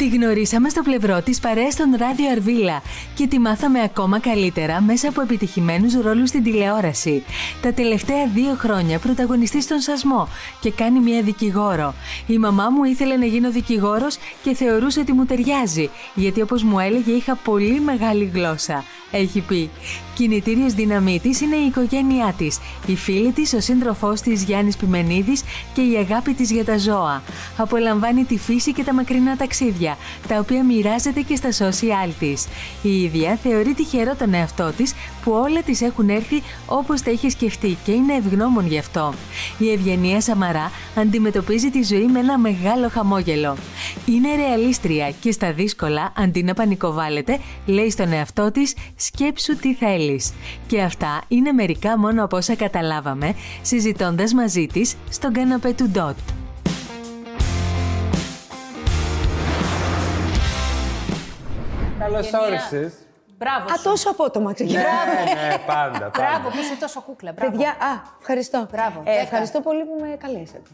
Τη γνωρίσαμε στο πλευρό της παρέας στον Ράδιο Αρβίλα και τη μάθαμε ακόμα καλύτερα μέσα από επιτυχημένους ρόλους στην τηλεόραση. Τα τελευταία δύο χρόνια πρωταγωνιστεί στον Σασμό και κάνει μια δικηγόρο. Η μαμά μου ήθελε να γίνω δικηγόρος και θεωρούσε ότι μου ταιριάζει, γιατί όπως μου έλεγε είχα πολύ μεγάλη γλώσσα. Έχει πει. Κινητήριο δύναμή της είναι η οικογένειά της, η φίλη της, ο σύντροφός της Γιάννης Πιμενίδης και η αγάπη της για τα ζώα. Απολαμβάνει τη φύση και τα μακρινά ταξίδια, τα οποία μοιράζεται και στα social της. Η ίδια θεωρεί τυχερό τον εαυτό της που όλα τη έχουν έρθει όπως τα έχει σκεφτεί και είναι ευγνώμων γι' αυτό. Η Ευγενία Σαμαρά αντιμετωπίζει τη ζωή με ένα μεγάλο χαμόγελο. Είναι ρεαλίστρια και στα δύσκολα, αντί να πανικοβάλλεται, λέει στον εαυτό της σκέψου τι θέλεις. Και αυτά είναι μερικά μόνο από όσα καταλάβαμε συζητώντας μαζί της στον καναπέ του Ντότ. Καλώς όρισες. Μπράβο. Α, σου. τόσο απότομα ξεκινάει. Ναι, ναι, πάντα, πάντα. Μπράβο, που είσαι τόσο κούκλα. Μπράβο. Παιδιά, α, ευχαριστώ. Μπράβο, Ε, δέκα. ευχαριστώ πολύ που με καλέσατε.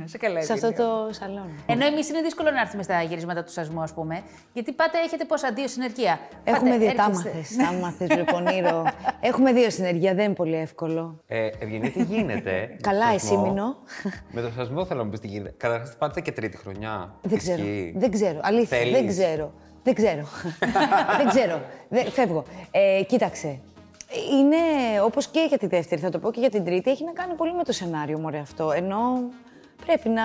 Να σε καλά, σε αυτό Ευγενία. το σαλόνι. Ενώ εμείς είναι δύσκολο να έρθουμε στα γυρίσματα του σασμού, ας πούμε, γιατί πάτε έχετε πόσα δύο συνεργεία. Έχουμε Πάτε, δύο, τα έρχεστε. μάθες, τα μάθες λοιπόν Ήρο. Έχουμε δύο συνεργεία, δεν είναι πολύ εύκολο. Ε, Ευγενή, τι γίνεται. Καλά, στο εσύ σασμό; μείνω. Με το σασμό θέλω να μου πεις τι γίνεται. Καταρχάς πάτε και τρίτη χρονιά. Δεν ξέρω, Ισχύει. δεν ξέρω, αλήθεια, Θέλεις; δεν ξέρω. Δεν ξέρω. δεν ξέρω. Δεν, φεύγω. Ε, κοίταξε. Είναι όπως και για τη δεύτερη, θα το πω και για την τρίτη, έχει να κάνει πολύ με το σενάριο μωρέ αυτό. Ενώ πρέπει να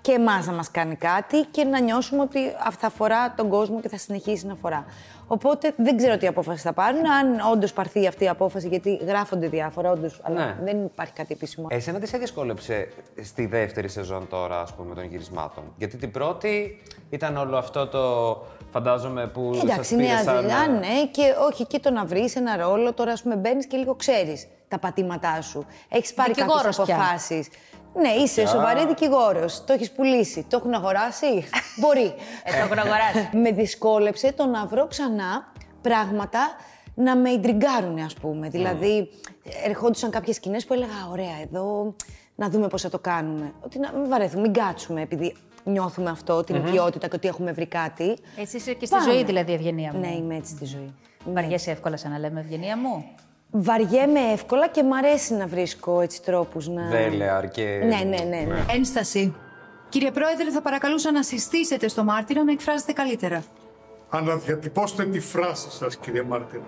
και εμάς να μας κάνει κάτι και να νιώσουμε ότι θα αφορά τον κόσμο και θα συνεχίσει να αφορά. Οπότε δεν ξέρω τι απόφαση θα πάρουν, αν όντως πάρθει αυτή η απόφαση, γιατί γράφονται διάφορα όντως, αλλά Ναι. δεν υπάρχει κάτι επίσημο. Εσένα τι σε δυσκόλεψε στη δεύτερη σεζόν τώρα, ας πούμε, των γυρισμάτων; Γιατί την πρώτη ήταν όλο αυτό το φαντάζομαι που σας Εντάξει, πήρε νέα σαν... δουλειά, ναι, και όχι και το να βρεις ένα ρόλο. Τώρα, ας πούμε, μπαίνεις και λίγο ξέρεις τα πατήματά σου. Έχεις πάρει κάποιες Δικηγόρος πια. αποφάσεις. Ναι, είσαι σοβαρή δικηγόρος. Το έχεις πουλήσει. Το έχουν αγοράσει; Μπορεί. Ε, το έχουν αγοράσει. με δυσκόλεψε το να βρω ξανά πράγματα να με ιντριγκάρουν, ας πούμε. Δηλαδή, ερχόντουσαν κάποιες σκηνές που έλεγα: Ωραία, εδώ να δούμε πώς θα το κάνουμε. Ότι να μην βαρέθουμε, μην κάτσουμε, επειδή νιώθουμε αυτό, την οικειότητα και ότι έχουμε βρει κάτι. Έτσι είσαι και στη Πάμε. ζωή, δηλαδή, Ευγενία μου. Ναι, είμαι έτσι στη ζωή. Βαριέσαι εύκολα σαν να λέμε Ευγενία μου; Βαριέμαι εύκολα και μ' αρέσει να βρίσκω έτσι τρόπους να... Δέλεαρ και... Ναι, ναι, ναι. ναι. Ένσταση. Κύριε Πρόεδρε, θα παρακαλούσα να συστήσετε στο μάρτυρα να εκφράζετε καλύτερα. Αναδιατυπώστε τη φράση σας, κύριε Μάρτυρα.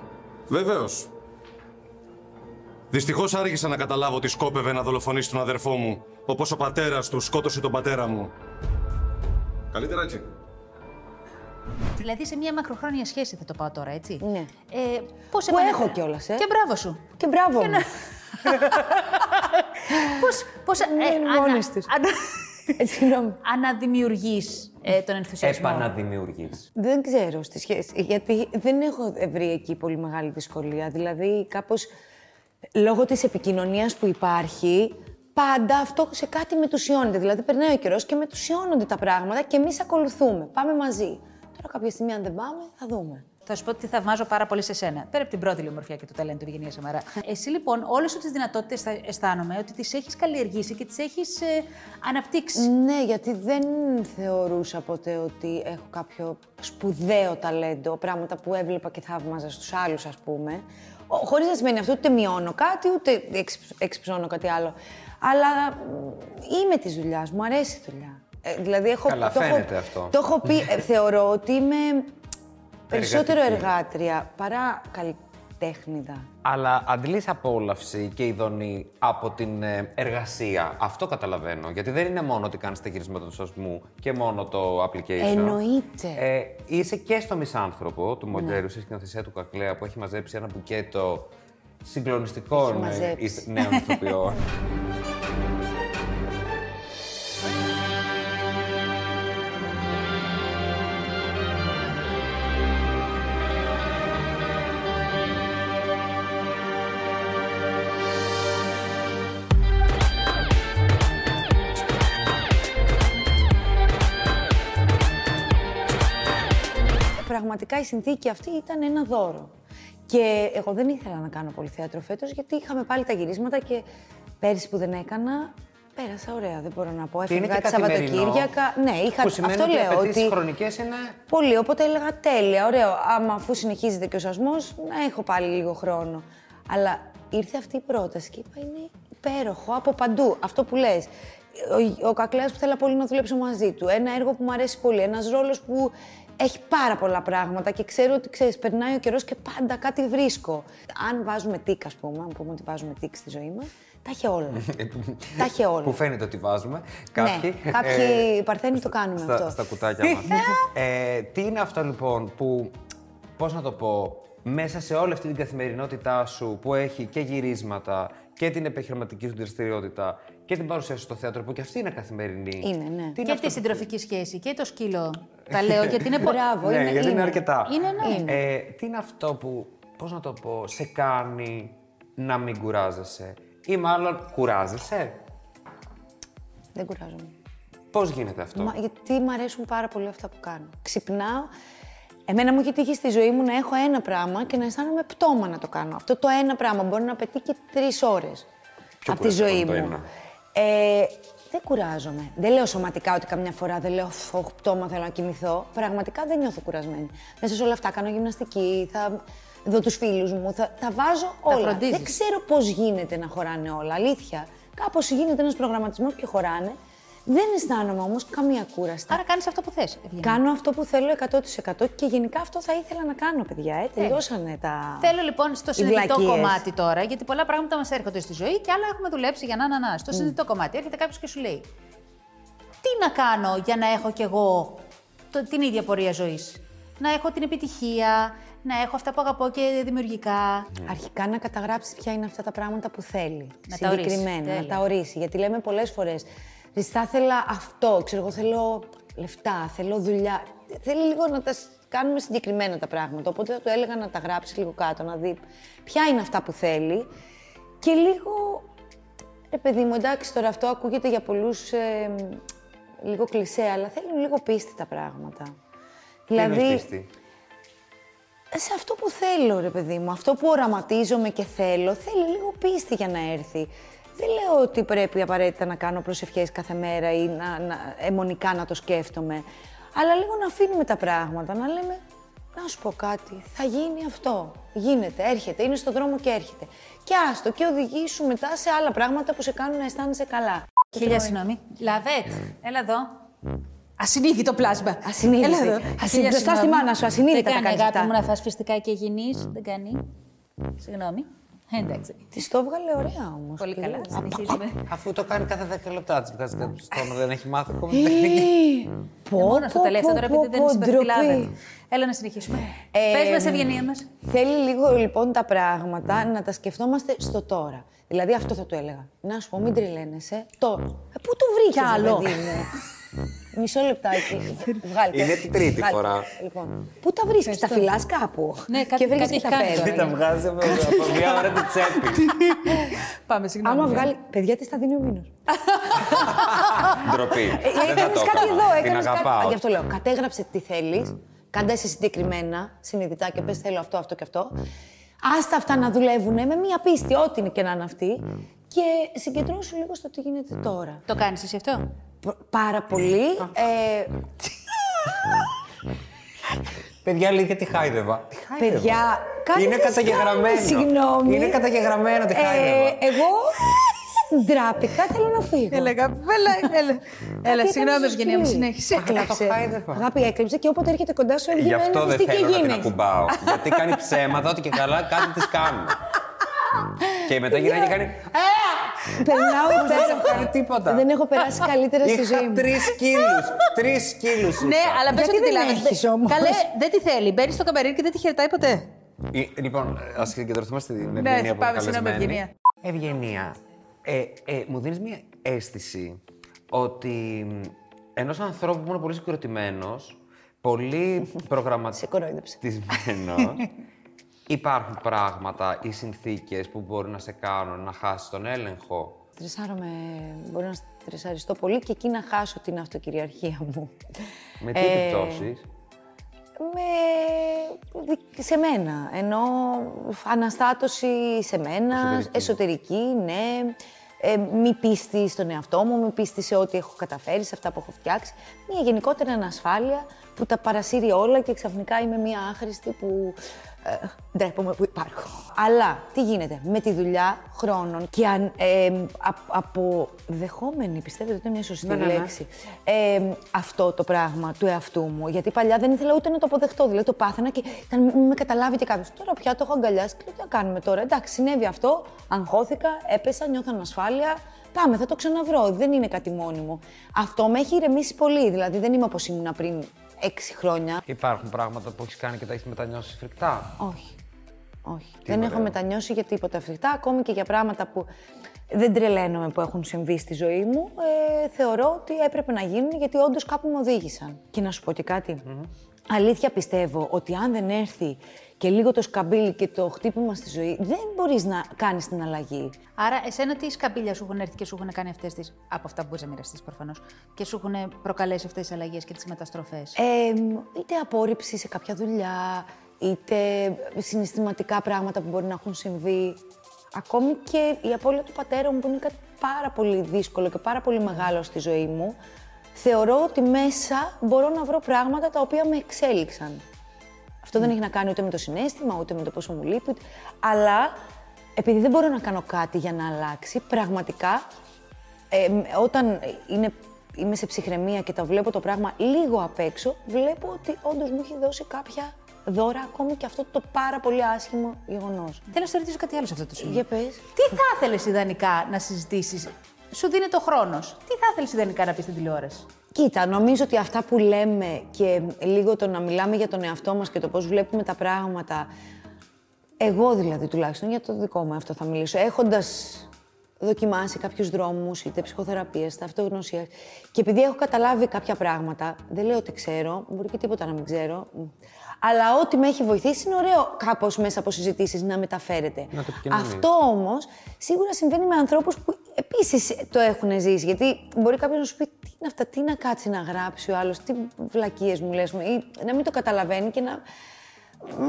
Βεβαίως. Δυστυχώς άργησα να καταλάβω ότι σκόπευε να δολοφονήσει τον αδερφό μου, όπως ο πατέρας του σκότωσε τον πατέρα μου. Καλύτερα έτσι. Δηλαδή σε μια μακροχρόνια σχέση θα το πάω τώρα, έτσι. Ναι. Ε, πώς Που επανε- έχω κιόλας, ε. Και μπράβο σου. Και μπράβο μου. Πώς, πώς Ναι, είναι ανα- μόνες τους. ανα- Ε, Συγγνώμη. αναδημιουργείς ε, τον ενθουσιασμό. Επαναδημιουργείς. Δεν ξέρω στη σχέση, γιατί δεν έχω βρει εκεί πολύ μεγάλη δυσκολία. Δηλαδή, κάπως, λόγω της επικοινωνίας που υπάρχει, πάντα αυτό σε κάτι μετουσιώνεται. Δηλαδή, περνάει ο καιρός και μετουσιώνονται τα πράγματα και εμείς ακολουθούμε. Πάμε μαζί. Τώρα κάποια στιγμή αν δεν πάμε, θα δούμε. Θα σου πω ότι θαυμάζω πάρα πολύ σε σένα. Πέρα από την πρώτη ομορφιά και το ταλέντο του Ευγενία Σαμαρά. Εσύ λοιπόν, όλες σου τις δυνατότητες αισθάνομαι ότι τις έχεις καλλιεργήσει και τις έχεις ε, αναπτύξει. Ναι, γιατί δεν θεωρούσα ποτέ ότι έχω κάποιο σπουδαίο ταλέντο, πράγματα που έβλεπα και θαύμαζα στους άλλους, ας πούμε. Ο- Χωρίς να σημαίνει αυτό, ούτε μειώνω κάτι, ούτε εξυ- εξυψώνω κάτι άλλο. Αλλά μ, είμαι της δουλειάς, μου αρέσει η δουλειά. Ε, δηλαδή, έχω, Καλά, το, φαίνεται έχω, αυτό. το έχω πει, ε, θεωρώ ότι είμαι περισσότερο Εργατική. εργάτρια παρά καλλιτέχνηδα. Αλλά αντλείς απόλαυση και ειδονή από την ε, εργασία. Αυτό καταλαβαίνω. Γιατί δεν είναι μόνο ότι κάνεις τα γυρίσματα του σασμού και μόνο το application. Εννοείται. Ε, είσαι και στο Μισάνθρωπο του Μοντέρου, στη σκηνοθεσία του Κακλέα, που έχει μαζέψει ένα μπουκέτο συγκλονιστικών Έχει ε, μαζέψει. εις- νέων ηθοποιών. πραγματικά η συνθήκη αυτή ήταν ένα δώρο. Και εγώ δεν ήθελα να κάνω πολύ θέατρο φέτος, γιατί είχαμε πάλι τα γυρίσματα και πέρυσι που δεν έκανα, Πέρασα ωραία, δεν μπορώ να πω. Και είναι Έφευγα και τη καθημερινό. Σαββατοκύριακα. Ναι, είχα Που σημαίνει αυτό ότι οι λέω. απαιτήσεις Ότι... χρονικές είναι... Πολύ, οπότε έλεγα τέλεια, ωραίο. Άμα αφού συνεχίζεται και ο σασμό, να έχω πάλι λίγο χρόνο. Αλλά ήρθε αυτή η πρόταση και είπα είναι υπέροχο από παντού. Αυτό που λες. Ο, ο Κακλέας που θέλω πολύ να δουλέψω μαζί του. Ένα έργο που μου αρέσει πολύ. Ένας ρόλος που έχει πάρα πολλά πράγματα και ξέρω ότι ξέρεις, περνάει ο καιρός και πάντα κάτι βρίσκω. Αν βάζουμε τικ, ας πούμε, αν πούμε ότι βάζουμε τικ στη ζωή μας, τα έχει όλα. τα έχει όλα. Που φαίνεται ότι βάζουμε. Κάποιοι, Ναι, κάποιοι παρθένοι το κάνουμε στα, αυτό. Στα κουτάκια μας. ε, τι είναι αυτό λοιπόν που, πώς να το πω, μέσα σε όλη αυτή την καθημερινότητά σου που έχει και γυρίσματα και την επιχειρηματική σου δραστηριότητα και την παρουσία σου στο θέατρο που και αυτή είναι καθημερινή. Είναι, ναι. Τι είναι Και αυτό τη συντροφική σχέση και το σκύλο. Τα λέω γιατί είναι πολύ. Μπράβο, ναι, είναι, γιατί είναι, είναι. αρκετά. Είναι, ναι. Ε, τι είναι αυτό που, πώς να το πω, σε κάνει να μην κουράζεσαι; Ή μάλλον κουράζεσαι; Δεν κουράζομαι. Πώς γίνεται αυτό; Μα, γιατί μου αρέσουν πάρα πολύ αυτά που κάνω. Ξυπνάω. Εμένα μου έχει τύχει στη ζωή μου να έχω ένα πράγμα και να αισθάνομαι πτώμα να το κάνω. Αυτό το ένα πράγμα μπορεί να πετύχει και τρεις ώρες από τη κουραστικό ζωή είναι το μου. Ένα. Ε, δεν κουράζομαι. Δεν λέω σωματικά ότι καμιά φορά δεν λέω «Φω, πτώμα, θέλω να κοιμηθώ. Πραγματικά δεν νιώθω κουρασμένη. Μέσα σε όλα αυτά κάνω γυμναστική, θα δω τους φίλους μου, θα, τα βάζω όλα. φροντίζεις. Δεν ξέρω πώς γίνεται να χωράνε όλα. Αλήθεια. Κάπως γίνεται ένας προγραμματισμός και χωράνε. Δεν αισθάνομαι όμως καμία κούραστη. Άρα κάνεις αυτό που θες. Κάνω αυτό που θέλω 100% και γενικά αυτό θα ήθελα να κάνω, παιδιά. Ε, τελειώσανε τα. Θέλω λοιπόν στο οι συνειδητό βλακίες. κομμάτι τώρα, γιατί πολλά πράγματα μας έρχονται στη ζωή και άλλα έχουμε δουλέψει για να, να, να. Στο συνειδητό κομμάτι έρχεται κάποιος και σου λέει, Τι να κάνω για να έχω κι εγώ το, την ίδια πορεία ζωής; Να έχω την επιτυχία, να έχω αυτά που αγαπώ και δημιουργικά. Αρχικά να καταγράψεις ποια είναι αυτά τα πράγματα που θέλει. Να τα ορίσεις, Συγκεκριμένα, να τέλεια. τα ορίσει. Γιατί λέμε πολλές φορές, θα ήθελα αυτό, ξέρω εγώ, θέλω λεφτά, θέλω δουλειά. Θέλει λίγο να τα σ- κάνουμε συγκεκριμένα τα πράγματα. Οπότε θα του έλεγα να τα γράψει λίγο κάτω, να δει ποια είναι αυτά που θέλει. Και λίγο, ρε παιδί μου, εντάξει, τώρα αυτό ακούγεται για πολλούς ε, λίγο κλισέ, αλλά θέλουν λίγο πίστη τα πράγματα. Τι εννοείς Δηλαδή, πίστη; σε αυτό που θέλω, ρε παιδί μου, αυτό που οραματίζομαι και θέλω, θέλει λίγο πίστη για να έρθει. Δεν λέω ότι πρέπει απαραίτητα να κάνω προσευχές κάθε μέρα ή να, να, αιμονικά να το σκέφτομαι. Αλλά λίγο να αφήνουμε τα πράγματα, να λέμε, να σου πω κάτι, θα γίνει αυτό. Γίνεται, έρχεται, είναι στον δρόμο και έρχεται. Και άστο και οδηγήσου μετά σε άλλα πράγματα που σε κάνουν να αισθάνεσαι καλά. Χίλια συγγνώμη. Λαβέτ, έλα εδώ. Ασυνείδητο πλάσμα. Ασυνείδητη. Έλα εδώ. Ασυ- Χίλια μπροστά στη συγγνώμη. μάνα σου, ασυνείδητα τα Δεν κάνει κάνεις αγάπη αυτά. μου να φας φυστικά και υγιεινής. Δεν κάνει. Συγγνώμη. Ε, Εντάξει. Της το έβγαλε ωραία όμως. Πολύ καλά. Συνεχίζουμε. Αφού το κάνει κάθε 10 λεπτά, της βγάζει κάτι στο στόμα, δεν έχει μάθει ακόμα. Πω, Μόνο στο πω, τελευταίο τώρα, πω, επειδή δεν πω, είσαι ντροπή. υπερφυλάδε. Έλα να συνεχίσουμε. Ε, Πες μας ευγενία μας. Θέλει λίγο λοιπόν τα πράγματα να τα σκεφτόμαστε στο τώρα. Δηλαδή αυτό θα του έλεγα. Να σου πω, μην τρελαίνεσαι. Τώρα. Ε, πού το βρήκες, άλλο. παιδί μου; Μισό λεπτάκι. Βγάλτε. Είναι την τρίτη Βγάλτε. φορά. Λοιπόν, πού τα βρίσκεις, τα φυλάς κάπου; Ναι, κάτι- και βρήκες κάτι και έχει τα κάνει παίρνεις. τώρα. Τα βγάζει από από μια ώρα την τσέπη. Πάμε, συγγνώμη. Άμα βγάλει. Παιδιά, τι τα δίνει ο μήνος; Ντροπή. Δεν θα Έκανες το Ε, κάτι έκανα. εδώ, Την έκανες κάτι. αγαπάω. Α, Γι' αυτό λέω. Κατέγραψε τι θέλεις. Κάντε εσύ συγκεκριμένα, συνειδητά και πες θέλω αυτό, αυτό και αυτό. Άστα αυτά να δουλεύουν με μία πίστη, ό,τι είναι και να είναι αυτή. Και συγκεντρώσου λίγο στο τι γίνεται τώρα. Το κάνεις εσύ αυτό; Π- Πάρα πολύ. Ε, Παιδιά, αλήθεια, τη χάιδευα. Τη χάιδευα. παιδιά, κάντε Είναι τις καταγεγραμμένο. κάνετε, Συγγνώμη. Είναι καταγεγραμμένο, τη χάιδευα. Ε, εγώ ντράπηκα, θέλω να φύγω. Έλα, αγάπη, έλα, έλα. Έλα, Κάτι συγγνώμη, έκανε στο Ευγενία μου, σκυλί. συνέχισε. Έκλαψε. Το χάιδευα. Αγάπη, έκλεψε και όποτε έρχεται κοντά σου Γι' έβγαινε αυτό ένα δεν τι θέλω να την γίνεις. ακουμπάω. Γιατί κάνει ψέματα, ότι και καλά κάτι τη κάνουμε. και μετά γυρνάει και κάνει. Περνάω Δεν υπέροχα. έχω κάνει τίποτα. Δεν έχω περάσει καλύτερα στη ζωή Είχα μου. τρεις κίλου. Τρεις κίλου. Ναι, αλλά πες Γιατί ότι τη δεν λάβες. έχεις όμως; Καλέ, δεν τη θέλει. Μπαίνει στο καμπερί και δεν τη χαιρετάει ποτέ. Λοιπόν, ας συγκεντρωθούμε στην Ναι, Ευγενία που είναι πάμε, συγγνώμη, καλεσμένη. Ευγενία. Ευγενία, ε, ε, μου δίνεις μια αίσθηση ότι ενός ανθρώπου που είναι πολύ συγκροτημένος, πολύ Σε προγραμματισμένος, κορόιδεψε. υπάρχουν πράγματα ή συνθήκες που μπορεί να σε κάνουν να χάσεις τον έλεγχο; Τρισάρομαι, μπορώ να τρισαριστώ πολύ και εκεί να χάσω την αυτοκυριαρχία μου. Με τι Ε, επιπτώσεις; Με... σε μένα, ενώ αναστάτωση σε μένα, Εσωτερική. εσωτερική, ναι. ε, μη πίστη στον εαυτό μου, μη πίστη σε ό,τι έχω καταφέρει, σε αυτά που έχω φτιάξει. Μια γενικότερα ανασφάλεια που τα παρασύρει όλα και ξαφνικά είμαι μια άχρηστη που ε, ντρέπομαι που υπάρχω. Αλλά τι γίνεται, με τη δουλειά χρόνων και αν, ε, α- αποδεχόμενη, πιστεύετε ότι είναι μια σωστή Ναι, ναι, ναι. λέξη, ε, αυτό το πράγμα του εαυτού μου. Γιατί παλιά δεν ήθελα ούτε να το αποδεχτώ. Δηλαδή το πάθαινα και ήταν, μη με καταλάβει και κάποιος. Τώρα πια το έχω αγκαλιάσει και λέω τι να κάνουμε τώρα. Εντάξει, συνέβη αυτό, αγχώθηκα, έπεσα, νιώθω ανασφάλεια. Πάμε, θα το ξαναβρω. Δεν είναι κάτι μόνιμο. Αυτό με έχει ηρεμήσει πολύ. Δηλαδή δεν είμαι όπως ήμουν πριν έξι χρόνια. Υπάρχουν πράγματα που έχεις κάνει και τα έχεις μετανιώσει φρικτά; Όχι. Όχι. δεν ωραίο. έχω μετανιώσει για τίποτα φρικτά, ακόμη και για πράγματα που δεν τρελαίνομαι που έχουν συμβεί στη ζωή μου. Ε, θεωρώ ότι έπρεπε να γίνουν γιατί όντως κάπου με οδήγησαν. Και να σου πω και κάτι. Αλήθεια πιστεύω ότι αν δεν έρθει και λίγο το σκαμπίλι και το χτύπημα στη ζωή, δεν μπορείς να κάνεις την αλλαγή. Άρα, εσένα τι σκαμπίλια σου έχουν έρθει και σου έχουν κάνει αυτές τι. από αυτά που μπορείς να μοιραστείς προφανώς. και σου έχουν προκαλέσει αυτές τις αλλαγές και τις μεταστροφές; Ε, είτε απόρριψη σε κάποια δουλειά, είτε συναισθηματικά πράγματα που μπορεί να έχουν συμβεί. Ακόμη και η απώλεια του πατέρα μου, που είναι κάτι πάρα πολύ δύσκολο και πάρα πολύ μεγάλο στη ζωή μου, θεωρώ ότι μέσα μπορώ να βρω πράγματα τα οποία με εξέλιξαν. Αυτό δεν έχει να κάνει ούτε με το συνέστημα, ούτε με το πόσο μου λείπει, ούτε- αλλά επειδή δεν μπορώ να κάνω κάτι για να αλλάξει, πραγματικά ε, μ, όταν είναι, είμαι σε ψυχραιμία και τα βλέπω το πράγμα λίγο απ' έξω, βλέπω ότι όντως μου έχει δώσει κάποια δώρα ακόμη και αυτό το πάρα πολύ άσχημο γεγονός. Θέλω να σε ρωτήσω κάτι άλλο σε αυτό το σημείο. Για πες. Τι θα ήθελες ιδανικά να συζητήσεις, Σου δίνεται ο χρόνος. Τι θα ήθελες ιδανικά να πεις στην τηλεόραση; Κοίτα, νομίζω ότι αυτά που λέμε και λίγο το να μιλάμε για τον εαυτό μας και το πώς βλέπουμε τα πράγματα, εγώ δηλαδή τουλάχιστον για το δικό μου αυτό θα μιλήσω, έχοντας δοκιμάσει κάποιους δρόμους, είτε ψυχοθεραπείες, είτε αυτογνωσίας και επειδή έχω καταλάβει κάποια πράγματα, δεν λέω ότι ξέρω, μπορεί και τίποτα να μην ξέρω, μ, αλλά ό,τι με έχει βοηθήσει είναι ωραίο κάπως μέσα από συζητήσεις να μεταφέρεται. Να το επικοινωνείς. Αυτό όμως σίγουρα συμβαίνει με ανθρώπους που επίσης το έχουν ζήσει. Γιατί μπορεί κάποιος να σου πει τι είναι αυτά, τι να κάτσει να γράψει ο άλλος, τι βλακίες μου λες, ή να μην το καταλαβαίνει και να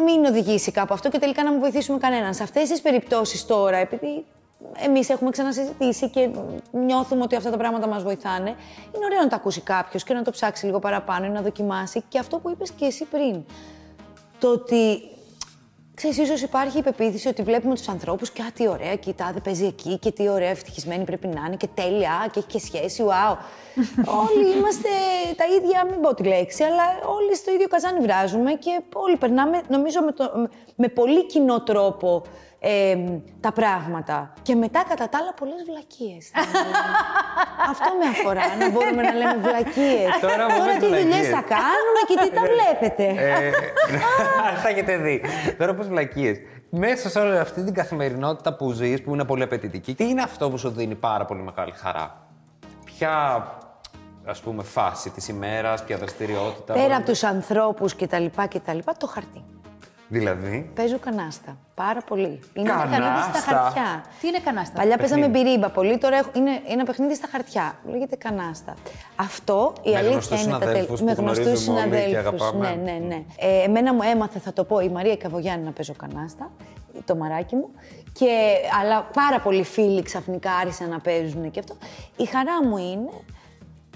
μην οδηγήσει κάπου αυτό και τελικά να μην βοηθήσουμε κανέναν. Σε αυτές τις περιπτώσεις τώρα, επειδή εμείς έχουμε ξανασυζητήσει και νιώθουμε ότι αυτά τα πράγματα μας βοηθάνε, είναι ωραίο να τα ακούσει κάποιος και να το ψάξει λίγο παραπάνω ή να δοκιμάσει και αυτό που είπες και εσύ πριν. Το ότι Ξέρεις, ίσως υπάρχει η πεποίθηση ότι βλέπουμε τους ανθρώπους και «Α, τι ωραία, και η τάδε παίζει εκεί και τι ωραία ευτυχισμένη πρέπει να είναι και τέλεια α, και έχει και σχέση, wow». όλοι είμαστε τα ίδια, μην πω τη λέξη, αλλά όλοι στο ίδιο καζάνι βράζουμε και όλοι περνάμε, νομίζω, με, το, με- με πολύ κοινό τρόπο ε, τα πράγματα. Και μετά, κατά τα άλλα, πολλές βλακίες. Αυτό με αφορά, να μπορούμε να λέμε βλακίες. Τώρα που πες τι δουλειές βλακίες. θα κάνουμε και τι τα βλέπετε. Ε, θα έχετε δει. Τώρα πώ βλακίες; Μέσα σε όλη αυτή την καθημερινότητα που ζεις, που είναι πολύ απαιτητική, τι είναι αυτό που σου δίνει πάρα πολύ μεγάλη χαρά; Ποια ας πούμε φάση της ημέρας, ποια δραστηριότητα; Πέρα μπορεί από τους ανθρώπους και τα λοιπά και τα λοιπά, το χαρτί. Δηλαδή; Παίζω κανάστα. Πάρα πολύ. Είναι Κανάστα; ένα παιχνίδι στα χαρτιά. Τι είναι κανάστα; Παλιά παίζαμε Παιχνίδι. μπυρίμπα πολύ, τώρα έχω- είναι ένα παιχνίδι στα χαρτιά. Λέγεται κανάστα. Αυτό η Με αλήθεια γνωστούς είναι τα συναδέλφους Με που γνωστούς γνωρίζουμε όλοι και συναδέλφους. αγαπάμε. Ναι, ναι, ναι. Ε, εμένα μου έμαθε, θα το πω, η Μαρία Καβογιάννη να παίζω κανάστα, το μαράκι μου. Και, αλλά πάρα πολλοί φίλοι ξαφνικά άρχισαν να παίζουν και αυτό. Η χαρά μου είναι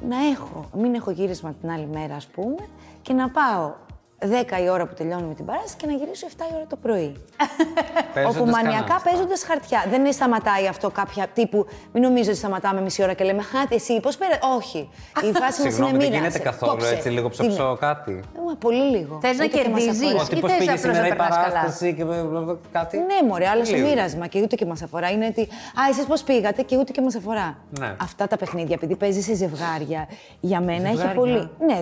να έχω, μην έχω γύρισμα την άλλη μέρα, ας πούμε, και να πάω 10 η ώρα που τελειώνουμε την παράσταση και να γυρίσω 7 η ώρα το πρωί. Παίζοντας Όπου μανιακά κανάστα. παίζοντας χαρτιά. Δεν είναι σταματάει αυτό κάποια τύπου. Μην νομίζω ότι σταματάμε μισή ώρα και λέμε Χάτε εσύ, πώς πέρα. Όχι. Η φάση μας είναι Συγγνώμη, δεν μοίρασε. γίνεται καθόλου Κόψε. έτσι λίγο Τι ψωψό είναι; κάτι. Ε, μα πολύ λίγο. Θες να Ούτε και μας κερδίζεις. αφορά. Ή Ότι πώς θες πήγε απλώς σήμερα να η περνάς καλά. παράσταση και κάτι; Ναι, μωρέ, αλλά στο Λίγο. μοίρασμα και ούτε και μας αφορά. Είναι ότι Α, εσείς πώς πήγατε και ούτε και μας αφορά. Ναι. Αυτά τα παιχνίδια, επειδή παίζει σε ζευγάρια, για μένα έχει Ζευγάρια. πολύ. Ναι,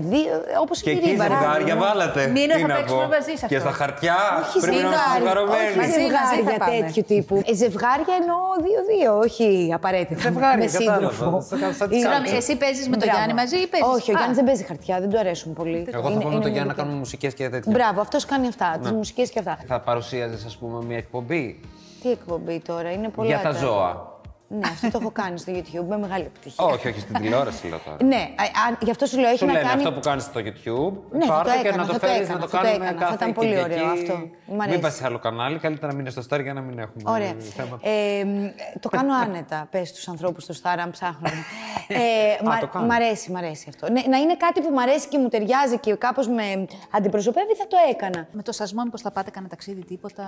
όπως Και η εκεί ρίβα. ζευγάρια βάλατε. Μην Τι θα να παίξουμε πω. μαζί σε Και αυτό. στα χαρτιά Όχι πρέπει να είμαστε ζευγάρι, συγχαρωμένοι. όχι Μαζί, μαζί ζευγάρια θα πάμε. τέτοιου τύπου. Ε, ζευγάρια εννοώ δύο-δύο, όχι απαραίτητα. Ζευγάρια, με κατάλαβα. σύντροφο. Σαν- σαν τις Ή- κάρτες. Συγγνώμη, εσύ παίζεις με τον Μπράβο. Γιάννη μαζί ή παίζεις- Όχι, ο Α. Γιάννης δεν παίζει χαρτιά, δεν του αρέσουν πολύ. Εγώ θα Είναι- πω με είναι τον Γιάννη να μυδικά. κάνουμε μουσικές και τέτοια. Μπράβο, αυτός κάνει αυτά, τις μουσικές και αυτά. Θα παρουσίαζες, ας πούμε, μια εκπομπή Τι εκπομπή τώρα, είναι πολλά. για τα τα- ζώα. Ναι, αυτό το έχω κάνει στο YouTube με μεγάλη επιτυχία. όχι, όχι, στην τηλεόραση λέω τώρα. Ναι, α, α, γι' αυτό σου λέω, έχει Σου να λένε κάνει. αυτό που κάνεις στο YouTube. Ναι, θα πάρτε το και έκανα, να το θα το φέρεις έκανα, να το θα το κάνουμε έκανα. Θα κάθε ήταν πολύ Κυριακή. ωραίο αυτό. Μ' αρέσει. Μην πας σε άλλο κανάλι, καλύτερα να μείνεις στο Star για να μην έχουμε Ωραία. θέματα. Ε, μ, το κάνω άνετα. Πες στου ανθρώπους στο Star αν ψάχνουν. ε, το κάνω. μ' αρέσει, μ' αρέσει αυτό. Ναι, να είναι κάτι που μ' αρέσει και μου ταιριάζει και κάπως με αντιπροσωπεύει, θα το έκανα. Με το σασμό, μήπως θα πάτε κανένα ταξίδι, τίποτα;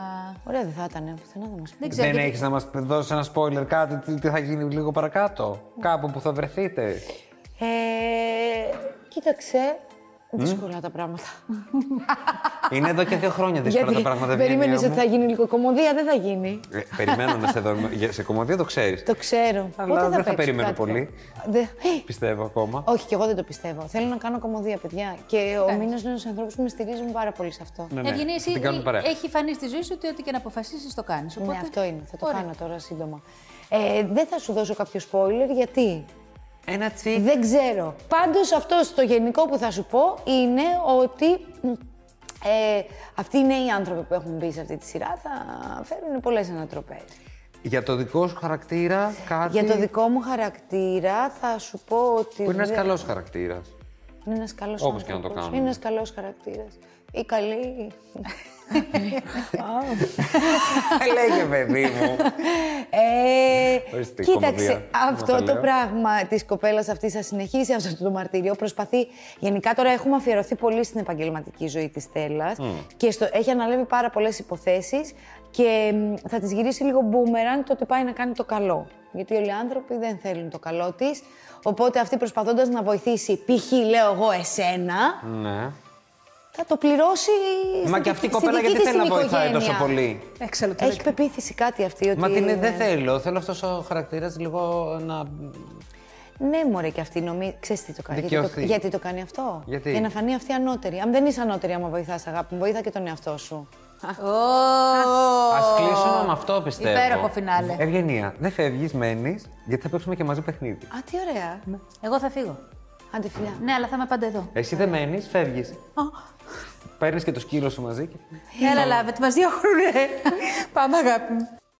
Ωραία, δεν θα ήταν. Πουθενά δεν μας πει. Δεν ξέρω. Δεν γιατί- έχεις να μας δώσεις ένα spoiler κάτι, τι, τι θα γίνει λίγο παρακάτω. Κάπου που θα βρεθείτε. Ε, κοίταξε. Δύσκολα τα πράγματα. Είναι εδώ και δύο χρόνια δύσκολα τα πράγματα. περίμενες Ευγένεια ότι μου. θα γίνει λίγο κομμωδία, δεν θα γίνει. Ε, Περιμένω να σε δω. για- Σε κομμωδία το ξέρεις. Το ξέρω. Αλλά Πότε δεν θα παίξεις περιμένω κάτι; πολύ. τέτοιο; Δεν- Πιστεύω ακόμα. Όχι, και εγώ δεν το πιστεύω. Θέλω να κάνω κομμωδία, παιδιά. Και ο Μήνο είναι ένα ανθρώπους που με στηρίζουν πάρα πολύ σε αυτό. Ναι, ναι. Ευγενία, Θα εσύ την κάνουμε παρέα. έχει φανεί στη ζωή σου ότι ό,τι και να αποφασίσεις το κάνεις. Ναι, αυτό είναι. Θα το Ωραία. κάνω τώρα σύντομα. Ε, δεν θα σου δώσω κάποιο spoiler, γιατί; Ένα τσικ. δεν ξέρω. Πάντως αυτός το γενικό που θα σου πω είναι ότι μ, ε, αυτοί οι νέοι άνθρωποι που έχουν μπει σε αυτή τη σειρά θα φέρουν πολλές ανατροπές. Για το δικό σου χαρακτήρα, κάτι. Για το δικό μου χαρακτήρα θα σου πω ότι... Που είναι ένας δεν- καλός χαρακτήρας. Είναι ένας καλός Όπως και να το άνθρωπος. κάνουμε. Είναι ένας καλός χαρακτήρας. Ή καλή... Λέγε, παιδί μου. Ε, Ορίστε, κοίταξε, κομμωδία, να αυτό τα το λέω. πράγμα της κοπέλας αυτής θα συνεχίσει αυτό το μαρτύριο. Προσπαθεί. Γενικά τώρα έχουμε αφιερωθεί πολύ στην επαγγελματική ζωή της Στέλλας και στο, έχει αναλάβει πάρα πολλές υποθέσεις και μ, θα της γυρίσει λίγο μπούμεραν το ότι πάει να κάνει το καλό. Γιατί όλοι οι άνθρωποι δεν θέλουν το καλό της. Οπότε αυτή προσπαθώντας να βοηθήσει, π.χ. λέω εγώ εσένα, ναι. Θα το πληρώσει. Μα στη και αυτή η δική- στη κοπέλα δική γιατί της θέλει να την βοηθάει τόσο οικογένεια. πολύ; Έξαλλο το Έχει πεποίθηση κάτι αυτή ότι. Μα την είναι- δεν θέλω. Θέλω αυτός ο χαρακτήρας λίγο να. Ναι, μωρέ και αυτή νομίζει. Ξέρεις τι το κάνει. Γιατί το, Δικαιωθεί. γιατί το κάνει αυτό; Γιατί; Για να φανεί αυτή ανώτερη. Αν δεν είσαι ανώτερη, άμα βοηθάς, αγάπη μου, βοήθα και τον εαυτό σου. Α κλείσουμε με αυτό, πιστεύω. Υπέροχο φινάλε. Ευγενία, δεν φεύγεις, μένεις, γιατί θα παίξουμε και μαζί παιχνίδι. Α, τι ωραία. Εγώ θα φύγω. Άντε, φιλιά. Ναι, αλλά θα είμαι πάντα εδώ. Εσύ δεν μένεις, φεύγεις. Παίρνεις και το σκύλο σου μαζί. Και... Έλα, λάβε, τι μας διώχνουνε. Πάμε, αγάπη μου.